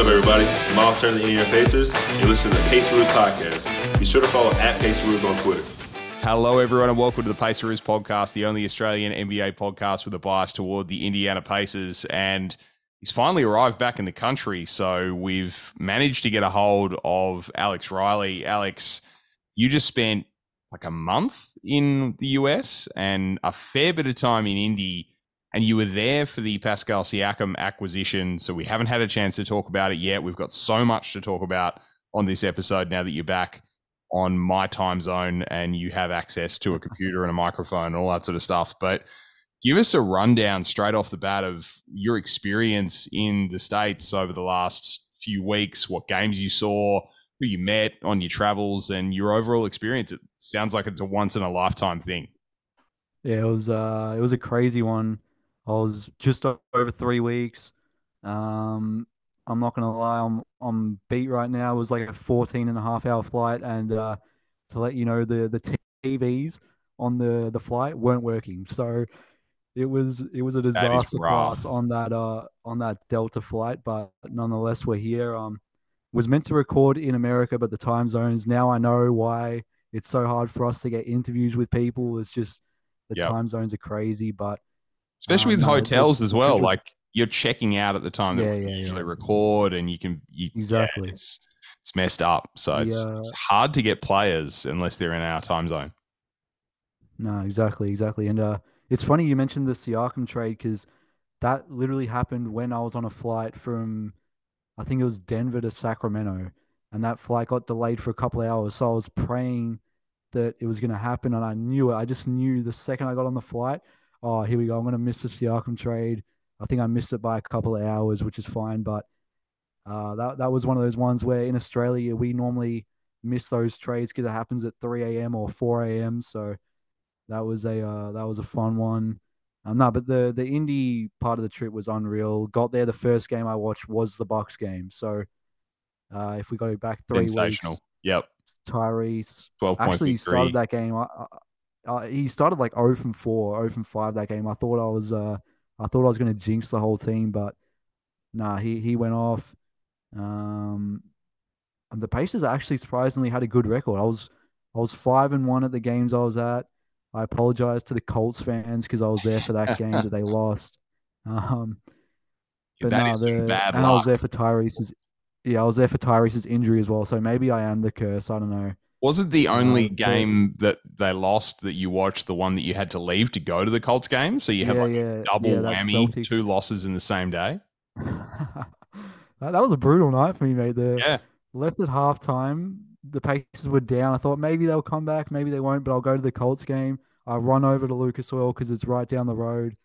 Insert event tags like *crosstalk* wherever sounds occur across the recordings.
up, everybody? It's Miles Turner, the Indiana Pacers. You're listening to the Paceroos Podcast. Be sure to follow at Paceroos on Twitter. Hello, everyone, and welcome to the Paceroos podcast, the only Australian NBA podcast with a bias toward the Indiana Pacers. And he's finally arrived back in the country. So we've managed to get a hold of Alex Riley. Alex, you just spent like a month in the US and a fair bit of time in Indy and you were there for the Pascal Siakam acquisition. So we haven't had a chance to talk about it yet. We've got so much to talk about on this episode now that you're back on my time zone and you have access to a computer and a microphone and all that sort of stuff. But give us a rundown straight off the bat of your experience in the States over the last few weeks, what games you saw, who you met on your travels, and your overall experience. It sounds like it's a once in a lifetime thing. Yeah, it was uh it was a crazy one. I was just over three weeks. Um, I'm not gonna lie, I'm I'm beat right now. It was like a 14 and a half hour flight, and uh, to let you know, the the TVs on the the flight weren't working. So it was it was a disaster class on that uh on that Delta flight, but nonetheless, we're here. Um, was meant to record in America, but the time zones. Now I know why it's so hard for us to get interviews with people. It's just the yep. time zones are crazy, but especially um, with hotels as well. Like you're checking out at the time that we yeah, usually yeah. record, and you can you, exactly. it's, it's messed up, so it's, it's, hard to get players unless they're in our time zone. No, exactly, exactly, and uh, it's funny you mentioned the Siakam trade because that literally happened when I was on a flight from, I think it was Denver to Sacramento, and that flight got delayed for a couple of hours. So I was praying that it was going to happen, and I knew it. I just knew the second I got on the flight, oh, here we go. I'm going to miss the Siakam trade. I think I missed it by a couple of hours, which is fine. But uh, that that was one of those ones where in Australia we normally miss those trades because it happens at 3 a.m. or 4 a.m. So that was a uh, that was a fun one. Um, no, but the the Indy part of the trip was unreal. Got there, the first game I watched was the Bucks game. So uh, if we go back three weeks, yep. Tyrese actually started that game. I, uh, he started like 0 from 4, 0 from 5 that game. I thought I was uh I thought I was going to jinx the whole team, but nah, he he went off. Um, and the Pacers actually surprisingly had a good record. I was I was five and one at the games I was at. I apologize to the Colts fans because I was there for that *laughs* game that they lost. Um, but no, the, and luck. I was there for Tyrese's. Yeah, I was there for Tyrese's injury as well. So maybe I am the curse. I don't know. Wasn't the only game that they lost that you watched the one that you had to leave to go to the Colts game? So you had yeah, like yeah, double yeah, whammy, two losses in the same day. *laughs* that, that was a brutal night for me, mate. The yeah. left at halftime, the Pacers were down. I thought maybe they'll come back, maybe they won't, but I'll go to the Colts game. I run over to Lucas Oil because it's right down the road.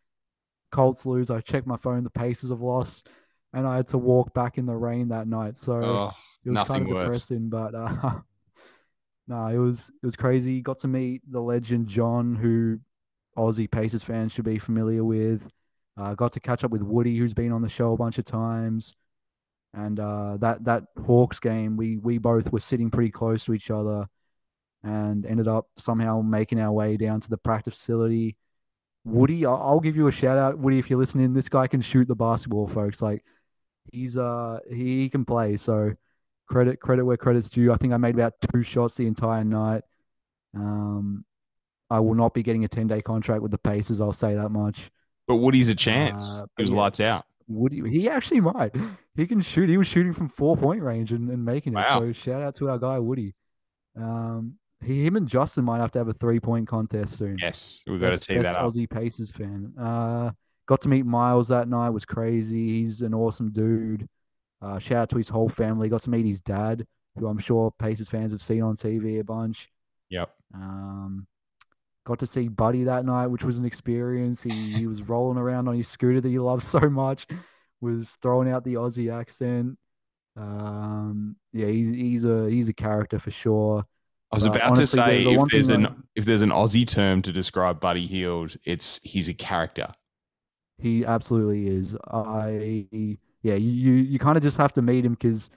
Colts lose. I check my phone. The Pacers have lost, and I had to walk back in the rain that night. So oh, it was kind of worse. depressing, but. Uh, *laughs* no, it was it was crazy. Got to meet the legend John, who Aussie Pacers fans should be familiar with. Uh, got to catch up with Woody, who's been on the show a bunch of times. And uh, that that Hawks game, we we both were sitting pretty close to each other, and ended up somehow making our way down to the practice facility. Woody, I'll give you a shout out, Woody, if you're listening. This guy can shoot the basketball, folks. Like he's uh he can play. So credit credit where credit's due. I think I made about two shots the entire night. Um, I will not be getting a ten day contract with the Pacers. I'll say that much. But Woody's a chance. Uh, he was yeah, lights out. Woody, he actually might. He can shoot. He was shooting from four point range and, and making it. Wow. So shout out to our guy Woody. Um, he, him and Justin might have to have a three point contest soon. Yes, we've got to tee that up. Aussie Pacers fan. Uh, got to meet Miles that night. Was crazy. He's an awesome dude. Uh, shout out to his whole family. Got to meet his dad, who I'm sure Pacers fans have seen on TV a bunch. Yep. Um, got to see Buddy that night, which was an experience. He, he was rolling around on his scooter that he loves *laughs* so much, was throwing out the Aussie accent. Um, yeah, he's he's a he's a character for sure. I was about honestly, to say the, the if there's an that, if there's an Aussie term to describe Buddy Hield, it's he's a character. He absolutely is. I yeah, you you, you kind of just have to meet him because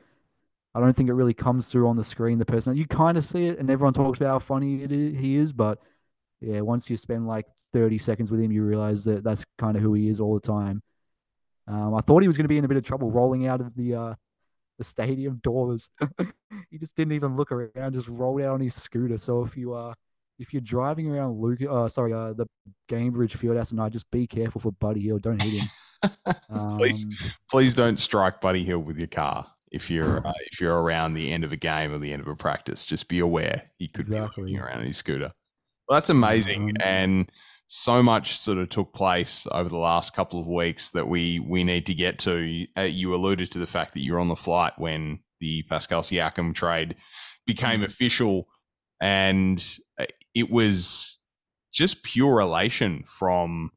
I don't think it really comes through on the screen. The person you kind of see it, and everyone talks about how funny he is, but yeah, once you spend like thirty seconds with him, you realize that that's kind of who he is all the time. Um, I thought he was going to be in a bit of trouble rolling out of the uh, the stadium doors. *laughs* he just didn't even look around, just rolled out on his scooter. So if you are uh, if you're driving around Luke, uh, sorry, uh, the Gainbridge Fieldhouse tonight, just be careful for Buddy Hield. Don't hit him. *laughs* um, please, please don't strike Buddy Hield with your car if you're uh, if you're around the end of a game or the end of a practice. Just be aware he could exactly. be around his scooter. Well, that's amazing, um, and so much sort of took place over the last couple of weeks that we we need to get to. Uh, you alluded to the fact that you're on the flight when the Pascal Siakam trade became mm. official, and it was just pure elation from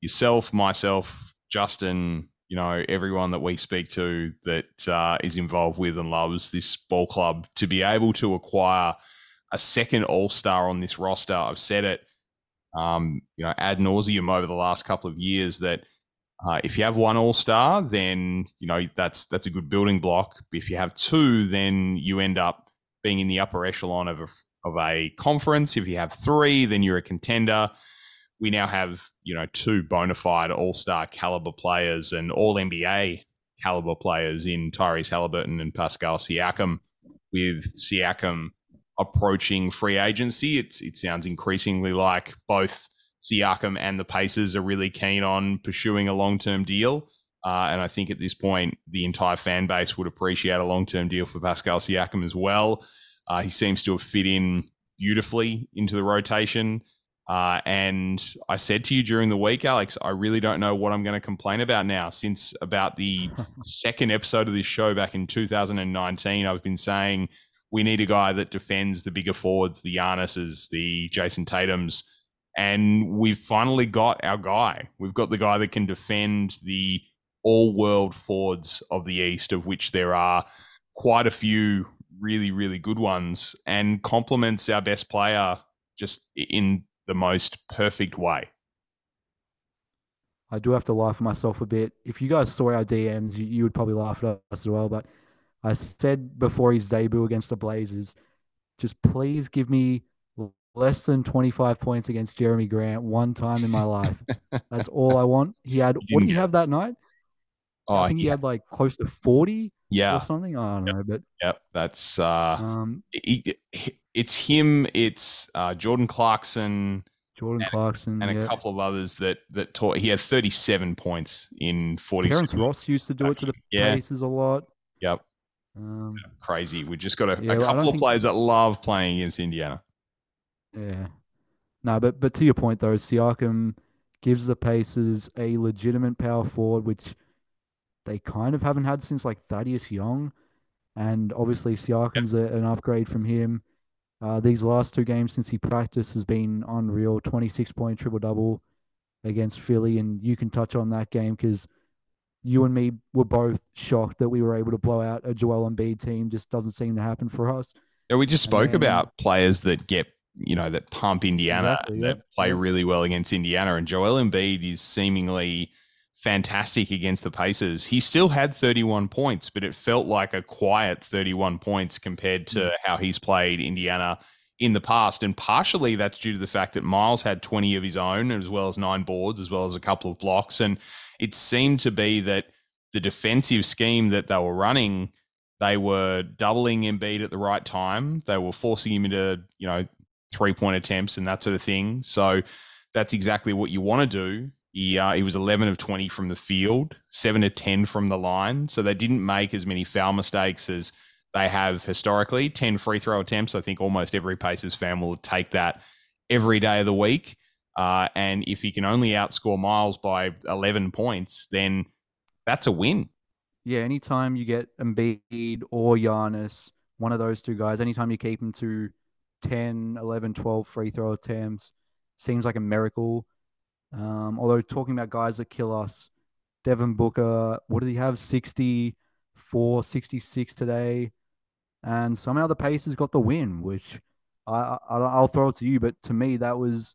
yourself, myself, Justin, you know, everyone that we speak to that uh, is involved with and loves this ball club to be able to acquire a second All Star on this roster. I've said it, um, you know, ad nauseum over the last couple of years that uh, if you have one All Star, then you know that's that's a good building block. If you have two, then you end up being in the upper echelon of a, of a conference. If you have three, then you're a contender. We now have, you know, two bona fide all star caliber players and all NBA caliber players in Tyrese Halliburton and Pascal Siakam. With Siakam approaching free agency, it's it sounds increasingly like both Siakam and the Pacers are really keen on pursuing a long term deal. Uh, and I think at this point, the entire fan base would appreciate a long term deal for Pascal Siakam as well. Uh, he seems to have fit in beautifully into the rotation. Uh, and I said to you during the week, Alex, I really don't know what I'm going to complain about now. Since about the *laughs* second episode of this show back in 2019, I've been saying we need a guy that defends the bigger forwards, the Giannis's, the Jayson Tatum's, and we've finally got our guy. We've got the guy that can defend the all-world forwards of the East, of which there are quite a few really, really good ones, and complements our best player just in the most perfect way. I do have to laugh at myself a bit. If you guys saw our DMs, you, you would probably laugh at us as well. But I said before his debut against the Blazers, just please give me less than 25 points against Jerami Grant one time in my life. *laughs* That's all I want. He had, what did he have that night? Oh, I think he had like close to 40 yeah. or something. I don't yep. know, but yep, that's uh, um, he, it's him. It's uh, Jordan Clarkson, Jordan and, Clarkson, and yeah. a couple of others that that taught. He had thirty seven points in forty. Terrence Ross used to do it to the yeah. Pacers a lot. Yep. Um, Crazy. We just got a, yeah, a couple of players that love playing against Indiana. Yeah. No, but but to your point though, Siakam gives the Pacers a legitimate power forward, which they kind of haven't had since like Thaddeus Young. And obviously, Siakam's a, an upgrade from him. Uh, these last two games since he practiced has been unreal 26 point triple double against Philly. And you can touch on that game because you and me were both shocked that we were able to blow out a Joel Embiid team. Just doesn't seem to happen for us. Yeah, we just spoke then, about players that get, you know, that pump Indiana, exactly, that play really well against Indiana. And Joel Embiid is seemingly fantastic against the Pacers. He still had 31 points, but it felt like a quiet 31 points compared to mm. how he's played Indiana in the past. And partially that's due to the fact that Miles had 20 of his own, as well as nine boards, as well as a couple of blocks. And it seemed to be that the defensive scheme that they were running, they were doubling Embiid at the right time. They were forcing him into, you know, three point attempts and that sort of thing. So that's exactly what you want to do he, uh, he was 11 of 20 from the field, 7 of 10 from the line. So they didn't make as many foul mistakes as they have historically. 10 free throw attempts. I think almost every Pacers fan will take that every day of the week. Uh, and if he can only outscore Miles by 11 points, then that's a win. Yeah, anytime you get Embiid or Giannis, one of those two guys, anytime you keep them to 10, 11, 12 free throw attempts, seems like a miracle. Um, although talking about guys that kill us, Devin Booker, what did he have? 64, 66 today. And somehow the Pacers got the win, which I, I, I'll throw it to you. But to me, that was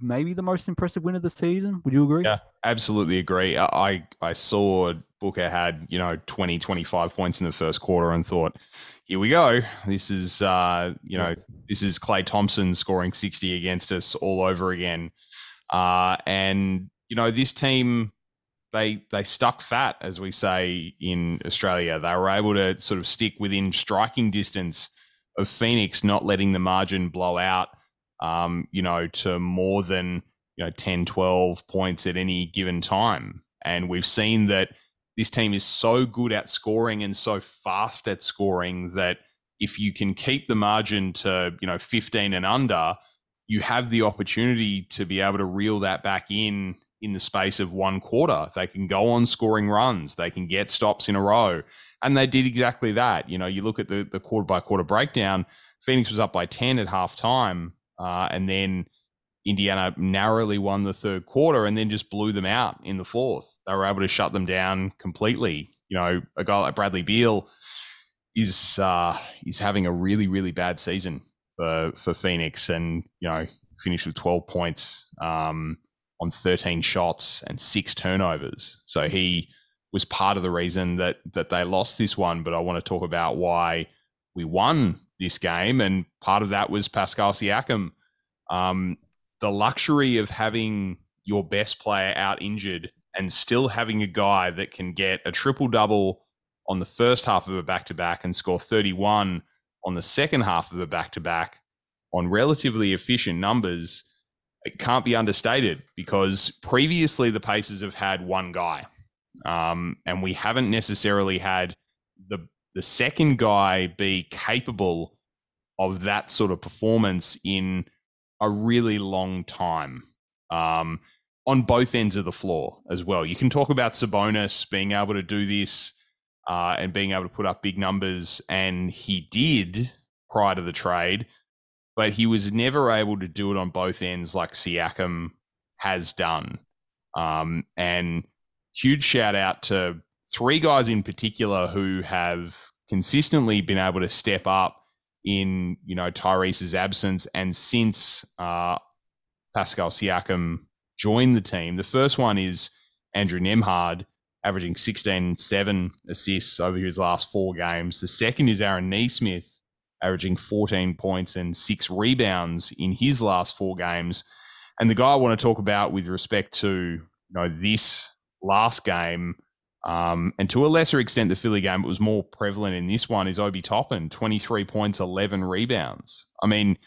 maybe the most impressive win of the season. Would you agree? Yeah, absolutely agree. I, I saw Booker had, you know, 20, 25 points in the first quarter and thought, here we go. This is, uh, you know, this is Klay Thompson scoring 60 against us all over again. Uh, and, you know, this team they they stuck fat, as we say in Australia. They were able to sort of stick within striking distance of Phoenix, not letting the margin blow out, um, you know, to more than you know 10, 12 points at any given time. And we've seen that this team is so good at scoring and so fast at scoring that if you can keep the margin to you know 15 and under you have the opportunity to be able to reel that back in in the space of one quarter they can go on scoring runs they can get stops in a row and they did exactly that you know you look at the, the quarter by quarter breakdown phoenix was up by 10 at halftime. uh, and then Indiana narrowly won the third quarter and then just blew them out in the fourth. They were able to shut them down completely. You know, a guy like Bradley Beal is uh, is having a really really bad season for for Phoenix, and you know finished with 12 points um, on 13 shots and six turnovers. So he was part of the reason that that they lost this one. But I want to talk about why we won this game, and part of that was Pascal Siakam. Um, the luxury of having your best player out injured and still having a guy that can get a triple double on the first half of a back to back and score 31 on the second half of a back to back on relatively efficient numbers, it can't be understated because previously the Pacers have had one guy. Um, and we haven't necessarily had the the second guy be capable of that sort of performance in a really long time. Um, on both ends of the floor as well. You can talk about Sabonis being able to do this uh, and being able to put up big numbers, and he did prior to the trade, but he was never able to do it on both ends like Siakam has done. Um, and huge shout out to three guys in particular who have consistently been able to step up in you know Tyrese's absence and since uh, Pascal Siakam joined the team. The first one is Andrew Nembhard, averaging 16, 7 assists over his last four games. The second is Aaron Nesmith, averaging 14 points and six rebounds in his last four games. And the guy I want to talk about with respect to you know this last game, um, and to a lesser extent the Philly game, it was more prevalent in this one, is Obi Toppin, 23 points, 11 rebounds. I mean,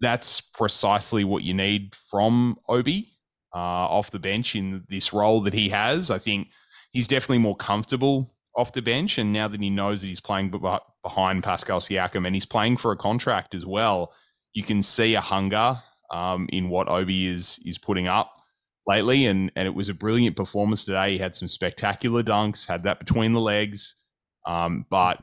that's precisely what you need from Obi uh, off the bench in this role that he has. I think he's definitely more comfortable off the bench, and now that he knows that he's playing behind Pascal Siakam and he's playing for a contract as well, you can see a hunger um, in what Obi is is putting up lately, and and it was a brilliant performance today. He had some spectacular dunks, had that between the legs, um, but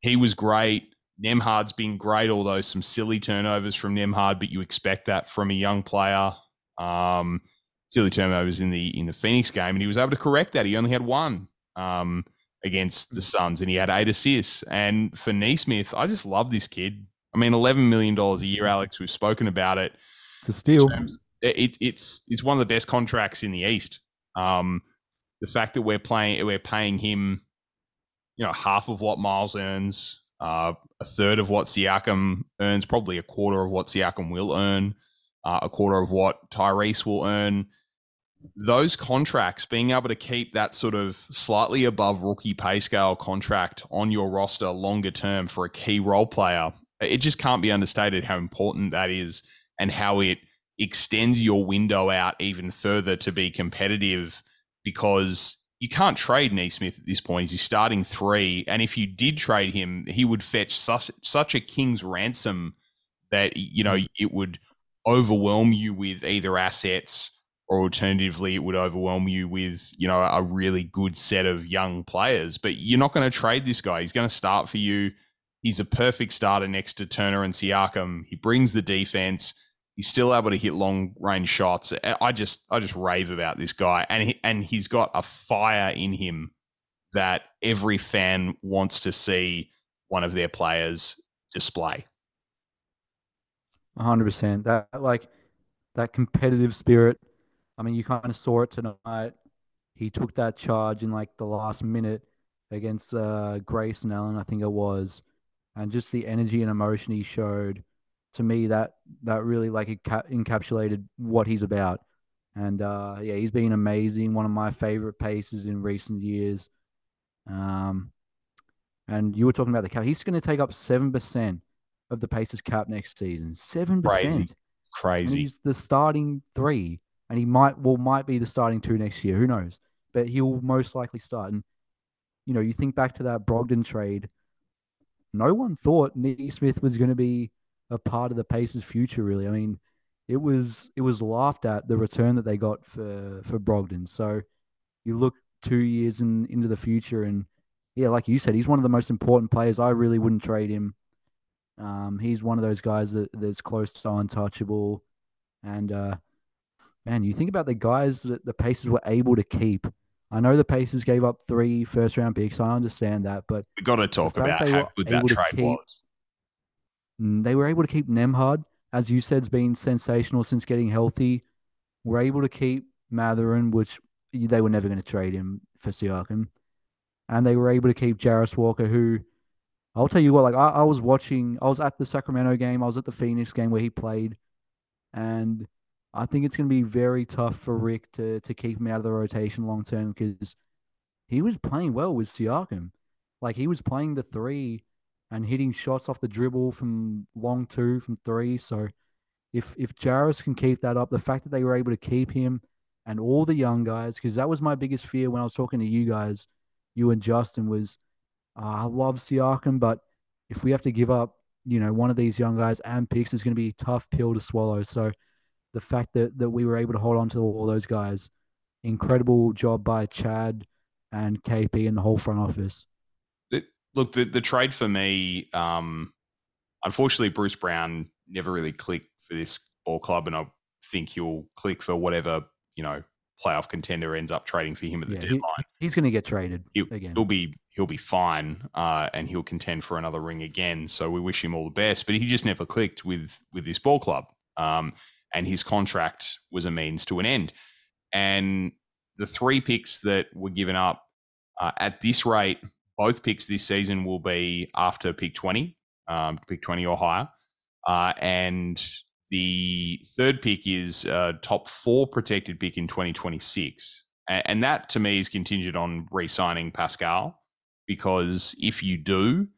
he was great. Nembhard's been great, although some silly turnovers from Nembhard, but you expect that from a young player. Um, silly turnovers in the in the Phoenix game, and he was able to correct that. He only had one um, against the Suns, and he had eight assists. And for Nesmith, I just love this kid. I mean, eleven million dollars a year, Alex. We've spoken about it. It's a steal. It, it's it's one of the best contracts in the East. Um, the fact that we're playing, we're paying him, you know, half of what Miles earns, uh, a third of what Siakam earns, probably a quarter of what Siakam will earn, uh, a quarter of what Tyrese will earn those contracts, being able to keep that sort of slightly above rookie pay scale contract on your roster longer term for a key role player, it just can't be understated how important that is and how it extends your window out even further to be competitive because you can't trade Nesmith at this point. He's starting three. And if you did trade him, he would fetch such, such a king's ransom that, you know, mm. it would overwhelm you with either assets or alternatively it would overwhelm you with you know a really good set of young players. But you're not going to trade this guy. He's going to start for you. He's a perfect starter next to Turner and Siakam. He brings the defense. He's still able to hit long range shots. I just i just rave about this guy. And he, and he's got a fire in him that every fan wants to see one of their players display. 100% that like that competitive spirit I mean, you kind of saw it tonight. He took that charge in like the last minute against uh, and Allen, I think it was, and just the energy and emotion he showed to me that that really like encapsulated what he's about. And uh, yeah, he's been amazing. One of my favorite paces in recent years. Um, and you were talking about the cap. He's going to take up seven percent of the Pacers cap next season. Seven percent. Crazy. he's the starting three, and he might well might be the starting two next year. Who knows? But he'll most likely start. And you know, you think back to that Brogdon trade. No one thought Nesmith was going to be a part of the Pacers' future. Really, I mean, it was it was laughed at the return that they got for for Brogdon. So you look two years in, into the future, and yeah, like you said, he's one of the most important players. I really wouldn't trade him. Um, he's one of those guys that, that's close to untouchable. And uh, man, you think about the guys that the Pacers were able to keep. I know the Pacers gave up three first round picks. I understand that, but we got to talk about how good that trade keep, was. Mm, they were able to keep Nembhard, as you said, has been sensational since getting healthy. We're able to keep Mathurin, which they were never going to trade him for Siakam. And they were able to keep Jarace Walker, who I'll tell you what, like I, I was watching, I was at the Sacramento game, I was at the Phoenix game where he played, and I think it's going to be very tough for Rick to to keep him out of the rotation long term because he was playing well with Siakam. Like he was playing the three and hitting shots off the dribble from long two, from three. So if if Jarace can keep that up, the fact that they were able to keep him and all the young guys, because that was my biggest fear when I was talking to you guys, you and Justin, was uh, I love Siakam, but if we have to give up, you know, one of these young guys and picks, is going to be a tough pill to swallow. So the fact that that we were able to hold on to all those guys, incredible job by Chad and KP and the whole front office. look, the the trade for me, um, unfortunately, Bruce Brown never really clicked for this ball club, and I think he'll click for whatever you know playoff contender ends up trading for him at the yeah, deadline. He, he's going to get traded he, again. He'll be he'll be fine, uh, and he'll contend for another ring again. So we wish him all the best. But he just never clicked with with this ball club, um, and his contract was a means to an end. And the three picks that were given up uh, at this rate, both picks this season will be after pick twenty, um, pick twenty or higher, uh, and the third pick is a top four protected pick in 2026. And that to me is contingent on re signing Pascal, because if you do,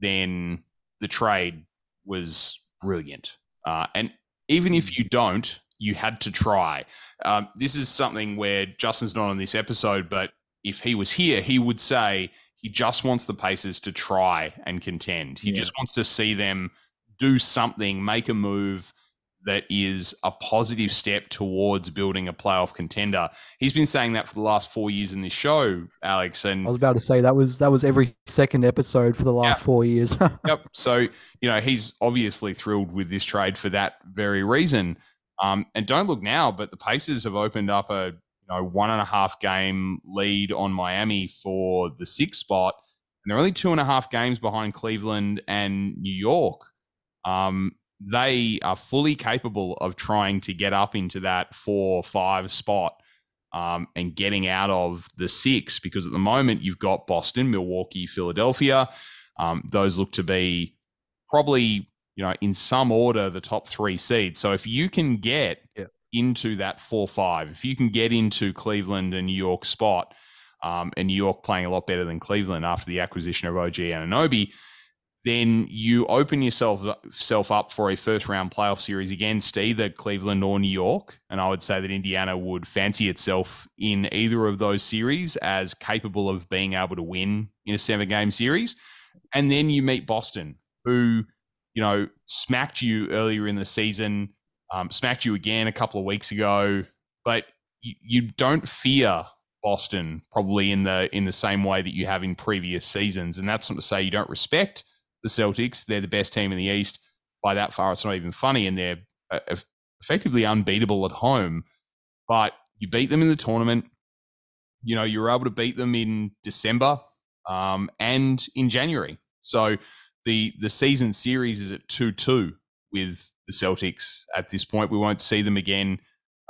then the trade was brilliant. Uh, and even if you don't, you had to try. Um, this is something where Justin's not on this episode, but if he was here, he would say he just wants the Pacers to try and contend. He yeah. just wants to see them do something, make a move, that is a positive step towards building a playoff contender. He's been saying that for the last four years in this show, Alex. And I was about to say that was that was every second episode for the last yeah. four years. *laughs* yep. So you know he's obviously thrilled with this trade for that very reason. Um, and don't look now, but the Pacers have opened up a you know one and a half game lead on Miami for the sixth spot, and they're only two and a half games behind Cleveland and New York. Um, they are fully capable of trying to get up into that four five spot um, and getting out of the six because at the moment you've got Boston, Milwaukee, Philadelphia. Um, those look to be probably you know in some order the top three seeds. So if you can get yeah. into that four five, if you can get into Cleveland and New York spot, um, and New York playing a lot better than Cleveland after the acquisition of OG Anunoby, then you open yourself self up for a first round playoff series against either Cleveland or New York. And I would say that Indiana would fancy itself in either of those series as capable of being able to win in a seven game series. And then you meet Boston, who, you know, smacked you earlier in the season, um, smacked you again a couple of weeks ago, but you, you don't fear Boston probably in the in the same way that you have in previous seasons. And that's not to say you don't respect the Celtics. They're the best team in the East by that far. It's not even funny, and they're uh, effectively unbeatable at home. But you beat them in the tournament. You know, you were able to beat them in December um, and in January. So the the season series is at two two with the Celtics at this point. We won't see them again.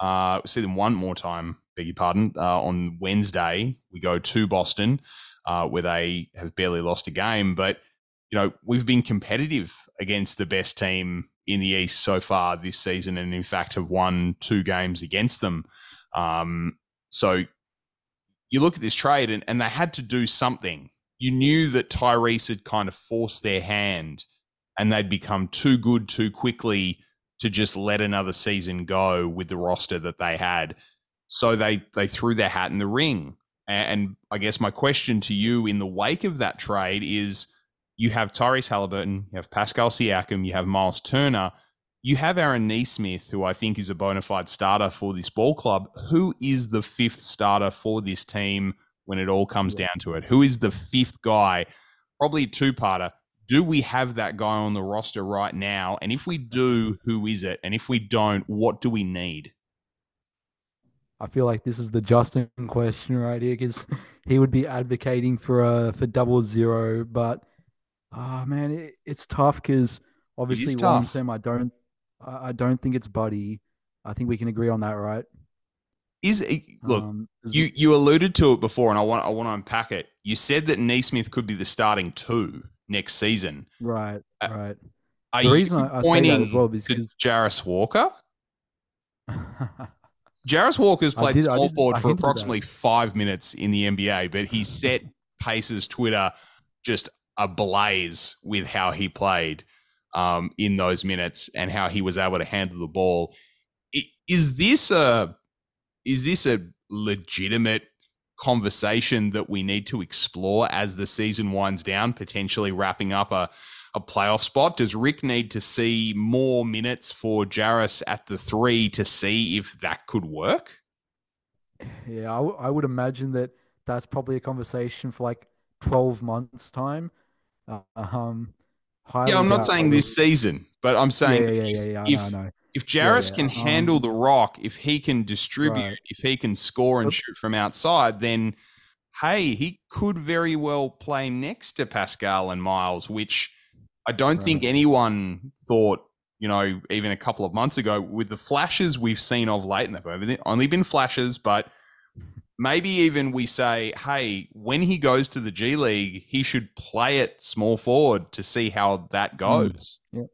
Uh, see them one more time. Beg your pardon. Uh, on Wednesday, we go to Boston, uh, where they have barely lost a game, but you know, we've been competitive against the best team in the East so far this season, and in fact have won two games against them. Um, so you look at this trade, and, and they had to do something. You knew that Tyrese had kind of forced their hand, and they'd become too good too quickly to just let another season go with the roster that they had. So they they threw their hat in the ring. And I guess my question to you in the wake of that trade is you have Tyrese Halliburton, you have Pascal Siakam, you have Miles Turner, you have Aaron Nesmith, who I think is a bona fide starter for this ball club. Who is the fifth starter for this team when it all comes down to it? Who is the fifth guy? Probably a two parter. Do we have that guy on the roster right now? And if we do, who is it? And if we don't, what do we need? I feel like this is the Justin question right here because *laughs* he would be advocating for a for double zero, but ah oh, man, it, it's tough because obviously long term, I don't I don't think it's Buddy. I think we can agree on that, right? Is look, um, you you alluded to it before, and I want I want to unpack it. You said that Nesmith could be the starting two next season, right? Uh, right. Are the reason I, I say that as well is because Jarace Walker. *laughs* Jarace Walker's played did, small forward for approximately five minutes in the NBA, but he set Pacers Twitter just ablaze with how he played um, in those minutes and how he was able to handle the ball. Is this a is this a legitimate conversation that we need to explore as the season winds down, potentially wrapping up a a playoff spot? Does Rick need to see more minutes for Jarace at the three to see if that could work? Yeah, I, w- I would imagine that that's probably a conversation for like 12 months' time. Uh, um, yeah, I'm not saying this season, but I'm saying yeah, yeah, yeah, if, know, if Jarace can um, handle the rock, if he can distribute, right. if he can score and shoot from outside, then hey, he could very well play next to Pascal and Miles, which I don't right. think anyone thought, you know, even a couple of months ago, with the flashes we've seen of late, and they've only been flashes, but maybe even we say, hey, when he goes to the G League, he should play it small forward to see how that mm. goes. Yeah.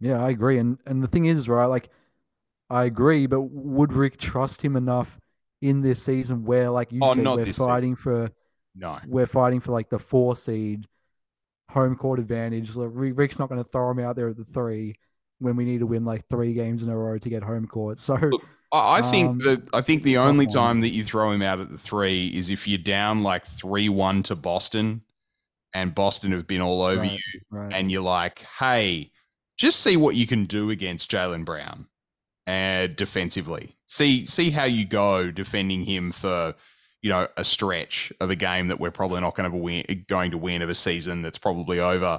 Yeah, I agree. And and the thing is, right, like I agree, but would Rick trust him enough in this season where, like you oh, said, we're fighting season. for no, we're fighting for like the four seed home court advantage. Like, Rick's not going to throw him out there at the three when we need to win like three games in a row to get home court. So Look, I think um, that I think the only time that you throw him out at the three is if you're down like three one to Boston, and Boston have been all over right, you, right. and you're like, hey, just see what you can do against Jaylen Brown, and uh, defensively, see see how you go defending him for you know, a stretch of a game that we're probably not going to win, going to win of a season that's probably over,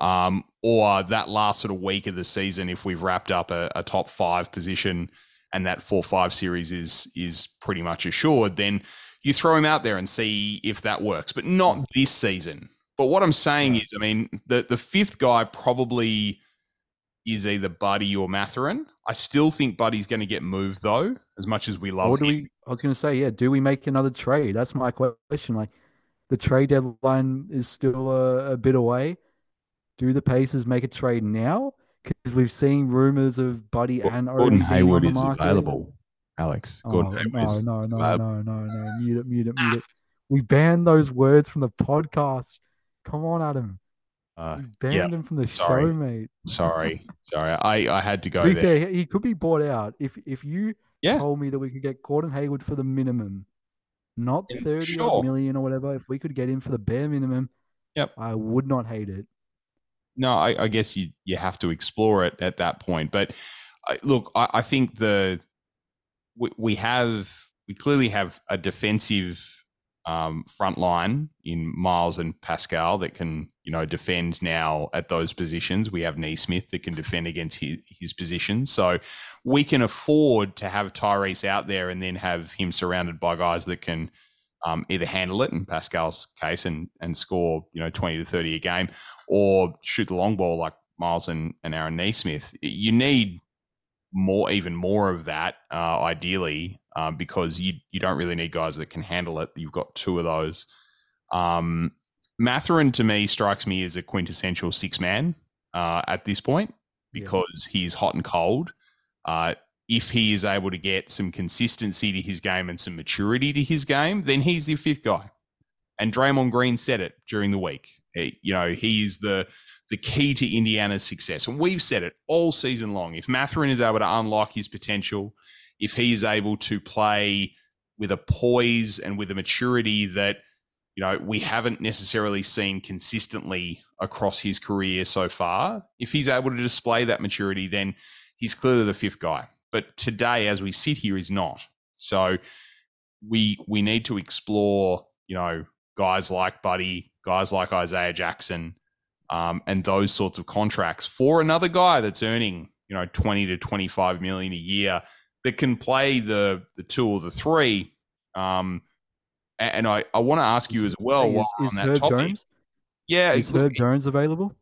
um, or that last sort of week of the season if we've wrapped up a, a top five position and that four five series is is pretty much assured, then you throw him out there and see if that works. But not mm. this season. But what I'm saying is, I mean, the the fifth guy probably is either Buddy or Mathurin. I still think Buddy's going to get moved though, as much as we love what do him. We, I was going to say, yeah, do we make another trade? That's my question. Like, the trade deadline is still a, a bit away. Do the Pacers make a trade now? Because we've seen rumors of Buddy well, and Gordon Hayward is available. Alex, Gordon oh, Hayward no, no, no, no, no, no, mute it, mute it, mute it. We banned those words from the podcast. Come on, Adam. Uh, banned yep. him from the sorry. show, mate. sorry, sorry. I, I had to go there. he could be bought out. If if you yeah. told me that we could get Gordon Hayward for the minimum, not thirty sure. million or whatever, if we could get him for the bare minimum, yep, I would not hate it. No, I, I guess you you have to explore it at that point. But uh, look, I, I think the we, we have we clearly have a defensive um, front line in Miles and Pascal that can, you know, defend now at those positions. We have Nesmith that can defend against his, his position. So we can afford to have Tyrese out there and then have him surrounded by guys that can um, either handle it in Pascal's case and and score, you know, 20 to 30 a game or shoot the long ball like Miles and, and Aaron Nesmith. You need more, even more of that, uh, ideally, um, because you you don't really need guys that can handle it. You've got two of those. Um, Mathurin to me strikes me as a quintessential six man. uh, at this point because yeah. he's hot and cold. Uh, if he is able to get some consistency to his game and some maturity to his game, then he's the fifth guy. And Draymond Green said it during the week. He, you know, he's the the key to Indiana's success. And we've said it all season long. If Mathurin is able to unlock his potential, if he is able to play with a poise and with a maturity that you know we haven't necessarily seen consistently across his career so far if he's able to display that maturity then he's clearly the fifth guy but today as we sit here, is not so we we need to explore you know guys like buddy guys like isaiah jackson um, and those sorts of contracts for another guy that's earning you know 20 to 25 million a year that can play the the two or the three. Um, and I, I want to ask you as well. Is, is Herb topic, Jones? Yeah, is Herb Jones available?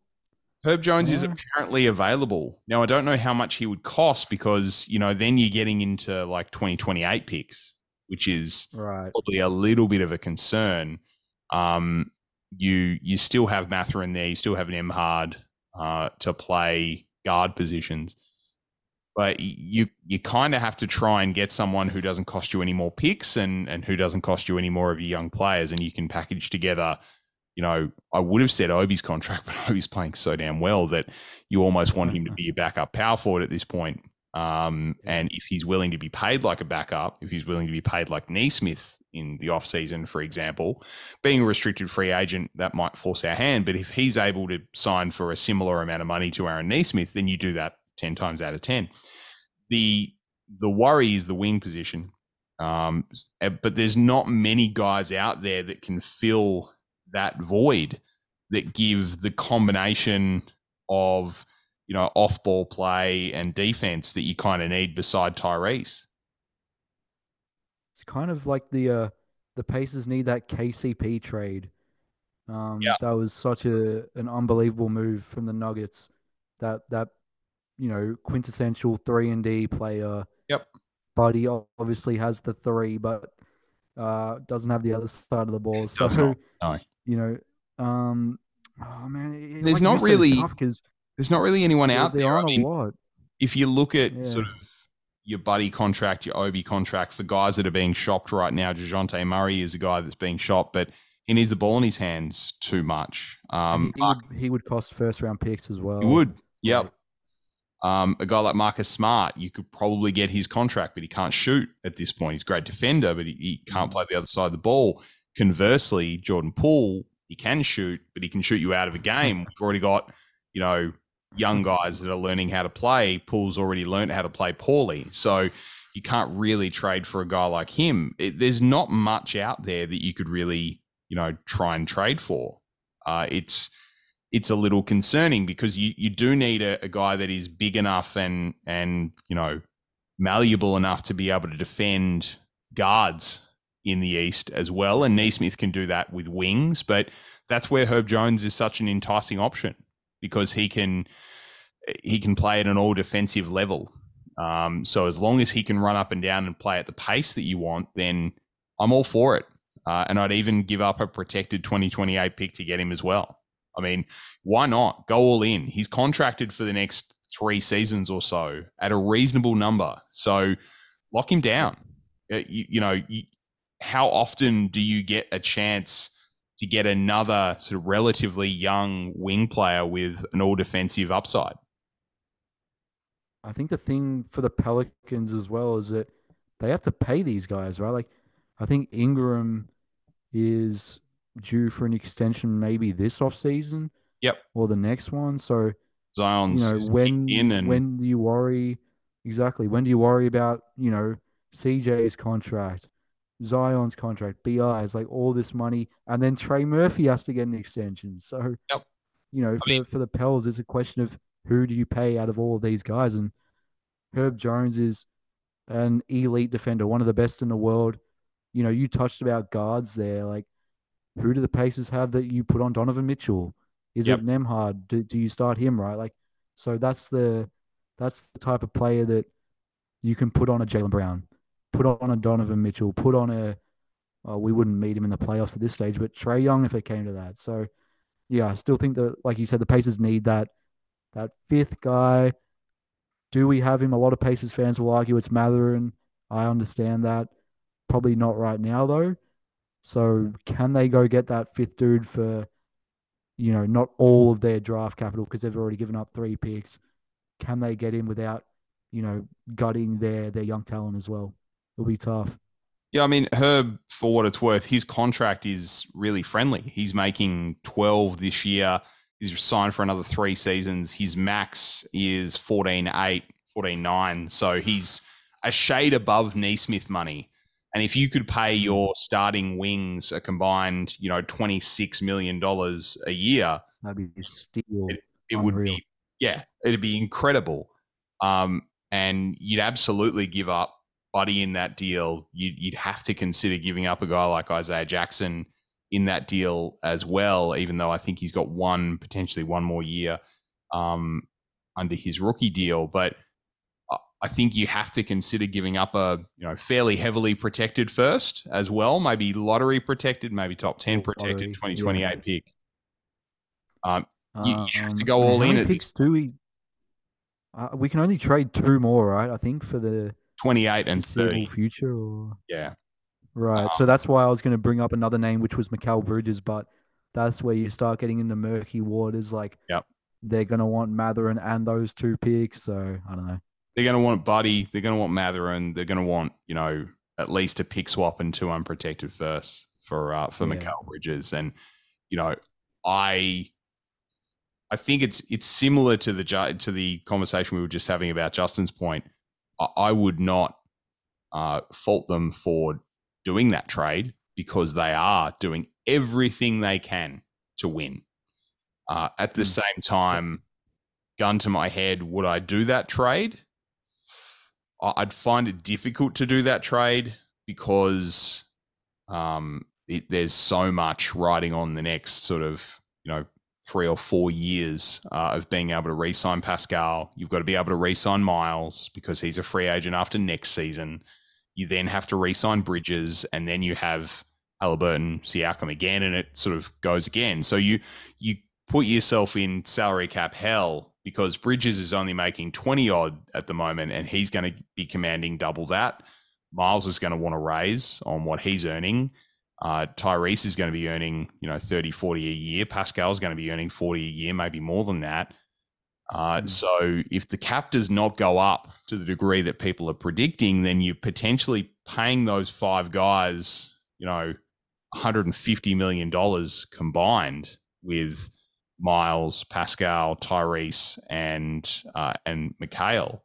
Herb Jones yeah. is apparently available now. I don't know how much he would cost because you know then you're getting into like 2028 picks, which is right. probably a little bit of a concern. Um, you you still have Mathurin there, you still have an Nembhard uh, to play guard positions but you you kind of have to try and get someone who doesn't cost you any more picks and and who doesn't cost you any more of your young players, and you can package together. You know, I would have said Obi's contract, *laughs* but Obi's playing so damn well that you almost want him to be a backup power forward at this point. Um, and if he's willing to be paid like a backup, if he's willing to be paid like Nesmith in the off season, for example, being a restricted free agent, that might force our hand. But if he's able to sign for a similar amount of money to Aaron Nesmith, then you do that 10 times out of 10. The the worry is the wing position. Um, eh, but there's not many guys out there that can fill that void that give the combination of you know off ball play and defense that you kind of need beside Tyrese. It's kind of like the uh, the Pacers need that KCP trade. Um, yeah. That was such a an unbelievable move from the Nuggets. That that you know, quintessential three and D player. Yep. Buddy obviously has the three, but uh, doesn't have the other side of the ball. So, no. You know, um, oh man, there's like not really because there's not really anyone out there. there I mean, lot. if you look at yeah. sort of your buddy contract, your Obi contract for guys that are being shopped right now, Dejounte Murray is a guy that's being shopped, but he needs the ball in his hands too much. Um, he, he, would, he would cost first round picks as well. He would. Yep. Um, a guy like Marcus Smart, you could probably get his contract, but he can't shoot at this point. He's a great defender, but he, he can't mm. play the other side of the ball. Conversely, Jordan Poole, he can shoot, but he can shoot you out of a game. We've already got, you know, young guys that are learning how to play. Poole's already learned how to play poorly. So you can't really trade for a guy like him. It, there's not much out there that you could really, you know, try and trade for. Uh, it's it's a little concerning because you, you do need a, a guy that is big enough and and you know malleable enough to be able to defend guards in the East as well. And Nesmith can do that with wings, but that's where Herb Jones is such an enticing option because he can he can play at an all defensive level. Um, so as long as he can run up and down and play at the pace that you want, then I'm all for it. Uh, and I'd even give up a protected 2028 pick to get him as well. I mean, why not go all in? He's contracted for the next three seasons or so at a reasonable number. So lock him down. Uh, you, you know, you, how often do you get a chance to get another sort of relatively young wing player with an all defensive upside? I think the thing for the Pelicans as well is that they have to pay these guys, right? Like, I think Ingram is due for an extension maybe this off season. Yep. Or the next one. So Zion's you know, when in and when do you worry exactly? When do you worry about, you know, CJ's contract, Zion's contract, BI's like all this money, and then Trey Murphy has to get an extension. So yep. you know, for mean, for the Pels, it's a question of who do you pay out of all of these guys? And Herb Jones is an elite defender, one of the best in the world. You know, you touched about guards there, like who do the Pacers have that you put on Donovan Mitchell? Is yep. it Nembhard? Do, do you start him right? Like, so that's the that's the type of player that you can put on a Jaylen Brown, put on a Donovan Mitchell, put on a. Uh, we wouldn't meet him in the playoffs at this stage, but Trae Young if it came to that. So, yeah, I still think that, like you said, the Pacers need that that fifth guy. Do we have him? A lot of Pacers fans will argue it's Mathurin. I understand that. Probably not right now though. So can they go get that fifth dude for, you know, not all of their draft capital because they've already given up three picks? Can they get him without, you know, gutting their their young talent as well? It'll be tough. Yeah, I mean, Herb, for what it's worth, his contract is really friendly. He's making 12 this year. He's signed for another three seasons. His max is 14 8, 14 9. So he's a shade above Nesmith money. And if you could pay your starting wings a combined, you know, $26 million a year, that'd be steal. It, it would be, yeah, it'd be incredible. Um, and you'd absolutely give up Buddy in that deal. You'd, you'd have to consider giving up a guy like Isaiah Jackson in that deal as well, even though I think he's got one, potentially one more year um, under his rookie deal. But I think you have to consider giving up a you know fairly heavily protected first as well, maybe lottery protected, maybe top ten protected, twenty twenty eight pick. Um, you, you, have to um, go all in. Picks do we? Uh, we can only trade two more, right? I think for the twenty eight and thirty future. Or... Yeah, right. Um, so that's why I was going to bring up another name, which was Mikal Bridges, but that's where you start getting into murky waters. Like, yep. they're going to want Mathurin and those two picks. So I don't know they're going to want Buddy. They're going to want Mathurin. They're going to want you know at least a pick swap and two unprotected first for uh, for yeah. Mikal Bridges. And you know, I I think it's it's similar to the to the conversation we were just having about Justin's point. I, would not uh, fault them for doing that trade because they are doing everything they can to win. Uh, at the mm. same time, gun to my head, would I do that trade? I'd find it difficult to do that trade because um, it, there's so much riding on the next sort of you know three or four years uh, of being able to re-sign Pascal. You've got to be able to re-sign Miles because he's a free agent after next season. You then have to re-sign Bridges, and then you have Halliburton, Siakam again, and it sort of goes again. So you you put yourself in salary cap hell because Bridges is only making 20 odd at the moment and he's going to be commanding double that. Miles is going to want to raise on what he's earning. Uh, Tyrese is going to be earning, you know, 30, 40 a year. Pascal's going to be earning 40 a year, maybe more than that. Uh, mm. So if the cap does not go up to the degree that people are predicting, then you're potentially paying those five guys, you know, $150 million combined with Miles, Pascal, Tyrese, and uh, and Mikal.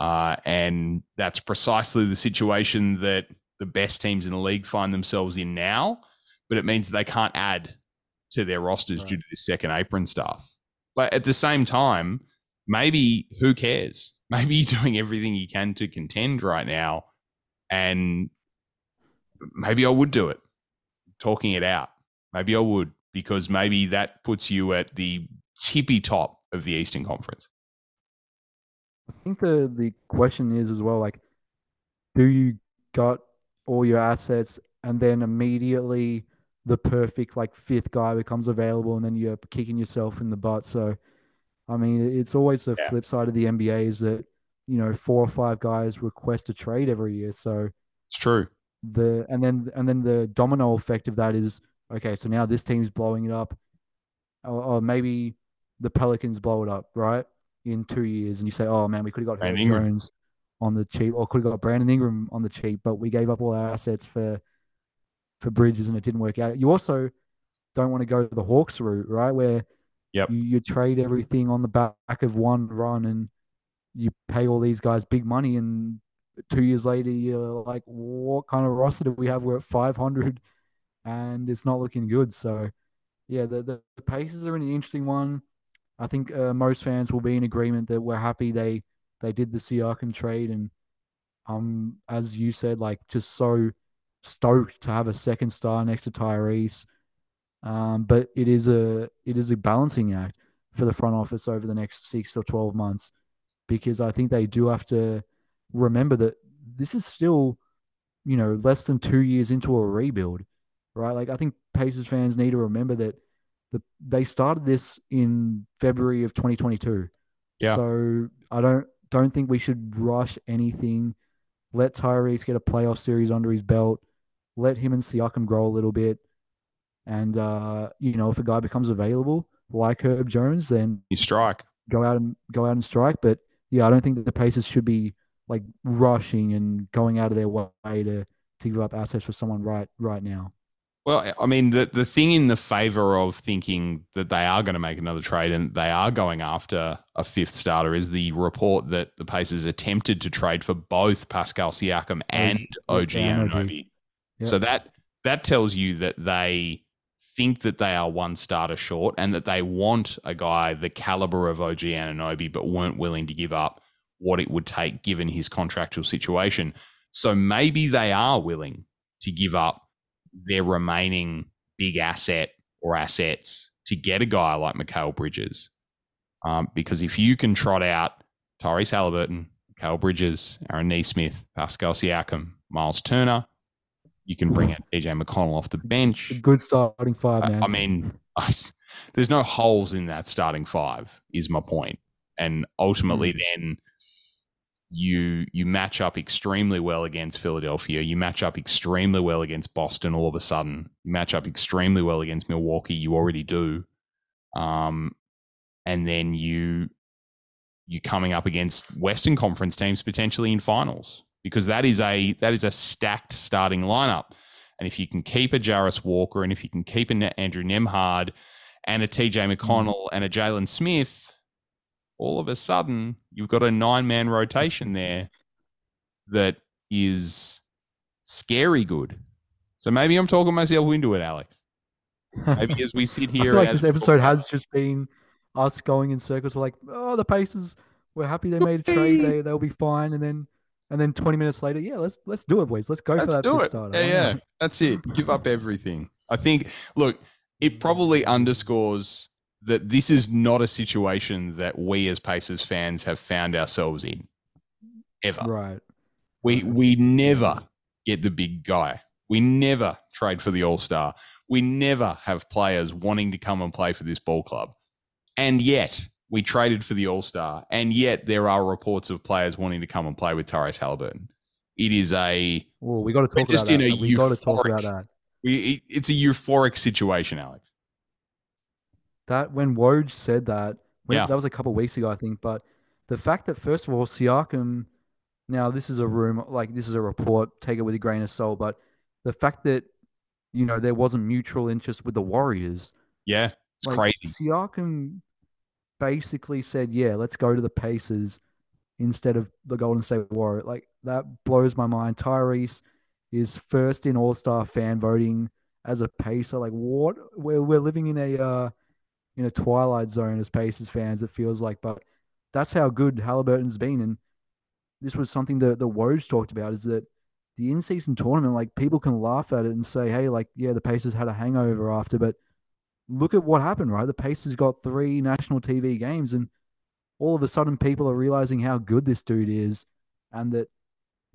Uh, and that's precisely the situation that the best teams in the league find themselves in now. But it means they can't add to their rosters right. due to this second apron stuff. But at the same time, maybe who cares? *laughs* Maybe you're doing everything you can to contend right now. And maybe I would do it, talking it out. Maybe I would because maybe that puts you at the tippy top of the Eastern Conference. I think the the question is as well like do you got all your assets and then immediately the perfect like fifth guy becomes available and then you're kicking yourself in the butt. So I mean it's always the yeah. flip side of the NBA is that you know four or five guys request a trade every year. So it's true. the and then and then the domino effect of that is okay, so now this team's blowing it up, or, or maybe the Pelicans blow it up, right? In two years, and you say, oh man, we could have got Brandon Jones on the cheap, or could have got Brandon Ingram on the cheap, but we gave up all our assets for for Bridges, and it didn't work out. You also don't want to go the Hawks route, right? Where yep. you, you trade everything on the back of one run, and you pay all these guys big money, and two years later, you're like, what kind of roster do we have? We're at 500 and it's not looking good. So, yeah, the, the, the Pacers are an interesting one. I think uh, most fans will be in agreement that we're happy they they did the Siakam trade, and um, as you said, like just so stoked to have a second star next to Tyrese. Um, but it is a it is a balancing act for the front office over the next six or twelve months, because I think they do have to remember that this is still, you know, less than two years into a rebuild right? Like I think Pacers fans need to remember that the, they started this in February of 2022. Yeah. So I don't don't think we should rush anything. Let Tyrese get a playoff series under his belt. Let him and Siakam grow a little bit. And uh, you know, if a guy becomes available like Herb Jones, then you strike. Go out and go out and strike. But yeah, I don't think that the Pacers should be like rushing and going out of their way to to give up assets for someone right right now. Well, I mean, the the thing in the favor of thinking that they are going to make another trade and they are going after a fifth starter is the report that the Pacers attempted to trade for both Pascal Siakam and OG Anunoby. Yep. So that that tells you that they think that they are one starter short and that they want a guy the caliber of OG Anunoby, but weren't willing to give up what it would take given his contractual situation. So maybe they are willing to give up their remaining big asset or assets to get a guy like Mikal Bridges. Um, because if you can trot out Tyrese Halliburton, Mikal Bridges, Aaron Nesmith, Pascal Siakam, Miles Turner, you can bring out TJ McConnell off the bench. Good starting five, man. I, I mean, I, *laughs* there's no holes in that starting five, is my point. And ultimately, mm. then you you match up extremely well against Philadelphia. You match up extremely well against Boston. All of a sudden, you match up extremely well against Milwaukee. You already do, um, and then you you coming up against Western Conference teams potentially in finals because that is a that is a stacked starting lineup. And if you can keep a Jarace Walker and if you can keep an Andrew Nembhard, and a TJ mm. McConnell and a Jalen Smith, all of a sudden you've got a nine man rotation there that is scary good. So maybe I'm talking myself into it, Alex. Maybe *laughs* as we sit here, like this episode has just been us going in circles. We're like, oh, the Pacers. We're happy they made a trade. They they'll be fine. And then and then 20 minutes later, yeah, let's let's do it, boys. Let's go let's for that do it. starter. Yeah, yeah, that's it. Give up everything. I think. Look, it probably underscores that this is not a situation that we as Pacers fans have found ourselves in ever. Right. We we never get the big guy. We never trade for the All Star. We never have players wanting to come and play for this ball club. And yet, we traded for the All Star. And yet, there are reports of players wanting to come and play with Tyrese Halliburton. It is a. Well, we got to talk about just that. In a we got to talk about that. We, it's a euphoric situation, Alex that when Woj said that, when, yeah. that was a couple weeks ago, I think. But the fact that first of all, Siakam, now this is a room, like this is a report, take it with a grain of salt. But the fact that you know there wasn't mutual interest with the Warriors, yeah, it's like, crazy. Siakam basically said, "Yeah, let's go to the Pacers instead of the Golden State Warriors." Like that blows my mind. Tyrese is first in All Star fan voting as a Pacer. Like what? We're we're living in a uh, in a twilight zone as Pacers fans. It feels like, but that's how good Halliburton's been. And this was something that the Woj talked about is that the in-season tournament, like people can laugh at it and say, "Hey, like yeah, the Pacers had a hangover after," but look at what happened, right? The Pacers got three national TV games, and all of a sudden, people are realizing how good this dude is, and that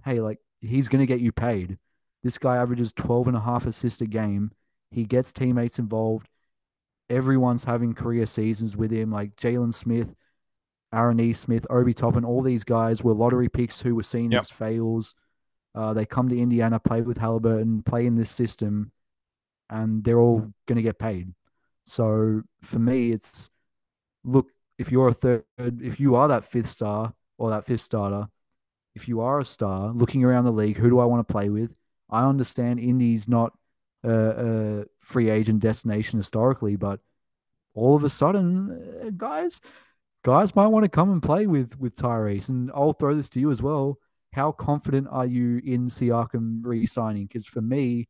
hey, like he's gonna get you paid. This guy averages 12 and a half assists a game. He gets teammates involved everyone's having career seasons with him, like Jalen Smith, Aaron E. Smith, Obi Toppin, all these guys were lottery picks who were seen yep. as fails. Uh, they come to Indiana, play with Halliburton, play in this system, and they're all going to get paid. So for me, it's look, if you're a third, if you are that fifth star or that fifth starter, if you are a star looking around the league, who do I want to play with? I understand Indy's not a, a free agent destination historically, but all of a sudden, uh, guys, guys might want to come and play with with Tyrese. And I'll throw this to you as well. How confident are you in Siakam re-signing? Because for me,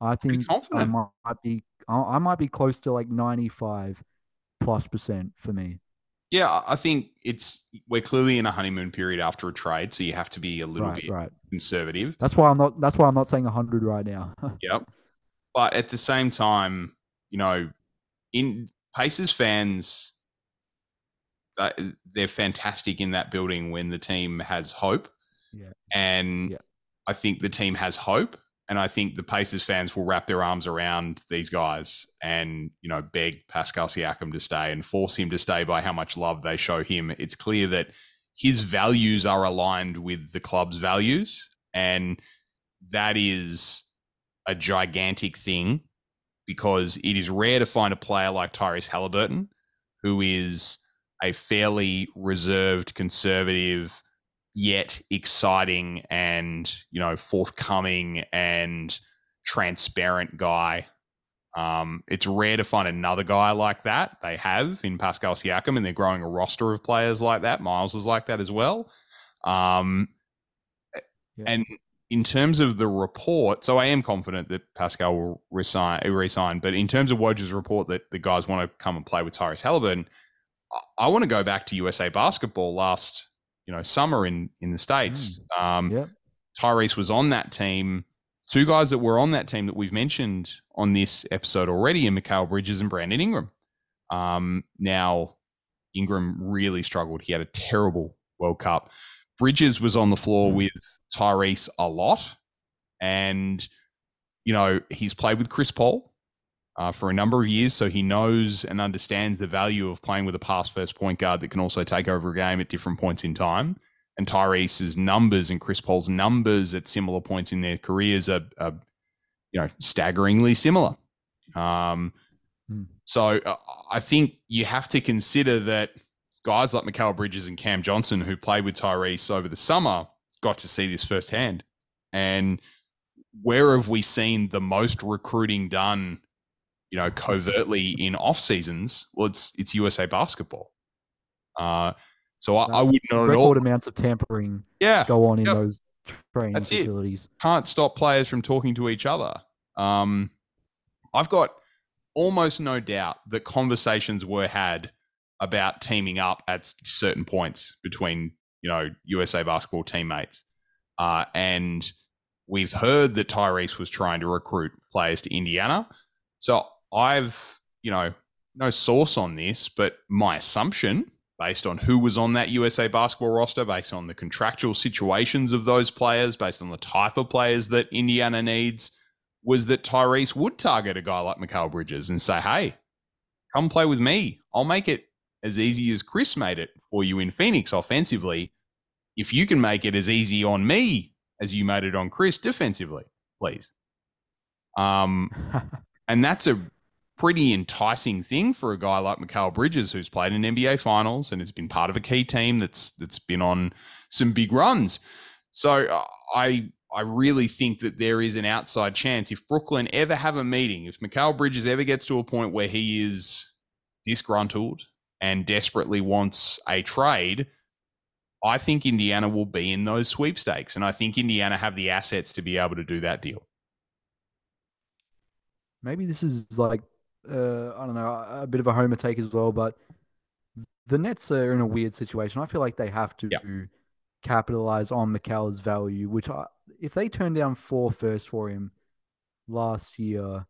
I think I might be I might be close to like ninety five plus percent for me. Yeah, I think it's we're clearly in a honeymoon period after a trade, so you have to be a little right, bit right. conservative. That's why I'm not. That's why I'm not saying hundred right now. *laughs* yep. But at the same time, you know, in Pacers fans, uh, they're fantastic in that building when the team has hope. Yeah. And yeah. I think the team has hope. And I think the Pacers fans will wrap their arms around these guys and, you know, beg Pascal Siakam to stay and force him to stay by how much love they show him. It's clear that his values are aligned with the club's values. And that is a gigantic thing because it is rare to find a player like Tyrese Halliburton who is a fairly reserved, conservative, yet exciting and you know forthcoming and transparent guy. Um, it's rare to find another guy like that. They have in Pascal Siakam, and they're growing a roster of players like that. Miles is like that as well. Um, yeah. And in terms of the report, so I am confident that Pascal will resign, resign. But in terms of Woj's report that the guys want to come and play with Tyrese Halliburton, I, I want to go back to USA basketball last you know summer in in the states. Mm. Um, yep. Tyrese was on that team. Two guys that were on that team that we've mentioned on this episode already, and Mikal Bridges and Brandon Ingram. Um, now, Ingram really struggled. He had a terrible World Cup. Bridges was on the floor mm. with Tyrese a lot, and you know he's played with Chris Paul uh, for a number of years, so he knows and understands the value of playing with a pass first point guard that can also take over a game at different points in time. And Tyrese's numbers and Chris Paul's numbers at similar points in their careers are, are you know, staggeringly similar. Um, hmm. So uh, I think you have to consider that guys like Mikal Bridges and Cam Johnson, who played with Tyrese over the summer, got to see this firsthand. And where have we seen the most recruiting done you know, covertly in off seasons, well, it's it's USA basketball. Uh, so I, I would not know record amounts of tampering. Yeah, go on in yep. those training That's facilities. It. Can't stop players from talking to each other. Um, I've got almost no doubt that conversations were had about teaming up at certain points between you know USA basketball teammates, uh, and we've heard that Tyrese was trying to recruit players to Indiana. So I've, you know, no source on this, but my assumption based on who was on that USA basketball roster, based on the contractual situations of those players, based on the type of players that Indiana needs, was that Tyrese would target a guy like Mikal Bridges and say, hey, come play with me. I'll make it as easy as Chris made it for you in Phoenix offensively. If you can make it as easy on me as you made it on Chris defensively, please. Um, *laughs* and that's a pretty enticing thing for a guy like Mikal Bridges, who's played in NBA Finals and has been part of a key team that's that's been on some big runs. So uh, I I really think that there is an outside chance if Brooklyn ever have a meeting, if Mikal Bridges ever gets to a point where he is disgruntled and desperately wants a trade, I think Indiana will be in those sweepstakes, and I think Indiana have the assets to be able to do that deal. Maybe this is like uh, I don't know, a bit of a homer take as well, but the Nets are in a weird situation. I feel like they have to yep. capitalize on Mikal's value, which I, if they turn down four first for him last year,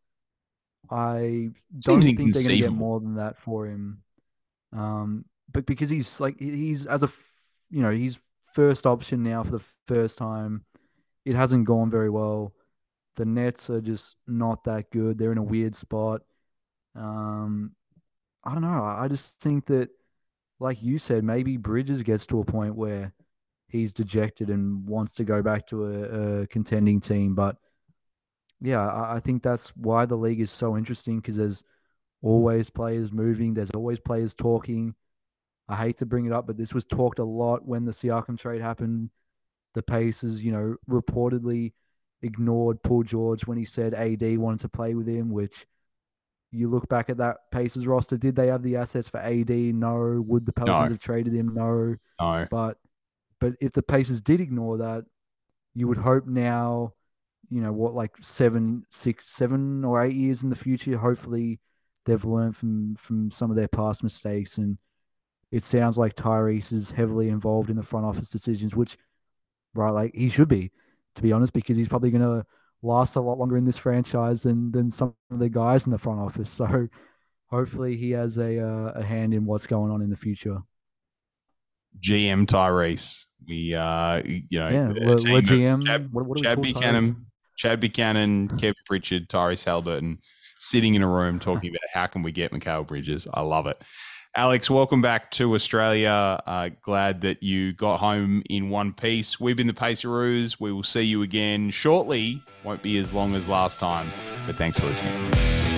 I don't think they're going to get more than that for him. Um, but because he's like he's as a you know he's first option now for the first time. It hasn't gone very well. The Nets are just not that good. They're in a weird spot. Um, I don't know. I just think that, like you said, maybe Bridges gets to a point where he's dejected and wants to go back to a, a contending team. But yeah, I, I, think that's why the league is so interesting because there's always players moving, there's always players talking. I hate to bring it up, but this was talked a lot when the Siakam trade happened. The Pacers, you know, reportedly ignored Paul George when he said AD wanted to play with him, which you look back at that Pacers roster, did they have the assets for AD? No. Would the Pelicans no. have traded him? No. No. But but if the Pacers did ignore that, you would hope now, you know, what like seven, six, seven or eight years in the future, hopefully they've learned from from some of their past mistakes. And it sounds like Tyrese is heavily involved in the front office decisions, which right, like he should be, to be honest, because he's probably gonna last a lot longer in this franchise than than some of the guys in the front office. *laughs* So hopefully he has a uh, a hand in what's going on in the future. GM Tyrese, we uh, you know, yeah, Le, Le GM. Chad, what, what Chad Buchanan, Chad Buchanan, Kevin Pritchard, Tyrese Halliburton sitting in a room talking about how can we get Mikal Bridges. I love it. Alex, welcome back to Australia. Uh, glad that you got home in one piece. We've been the Paceroos. We will see you again shortly. Won't be as long as last time, but thanks for listening.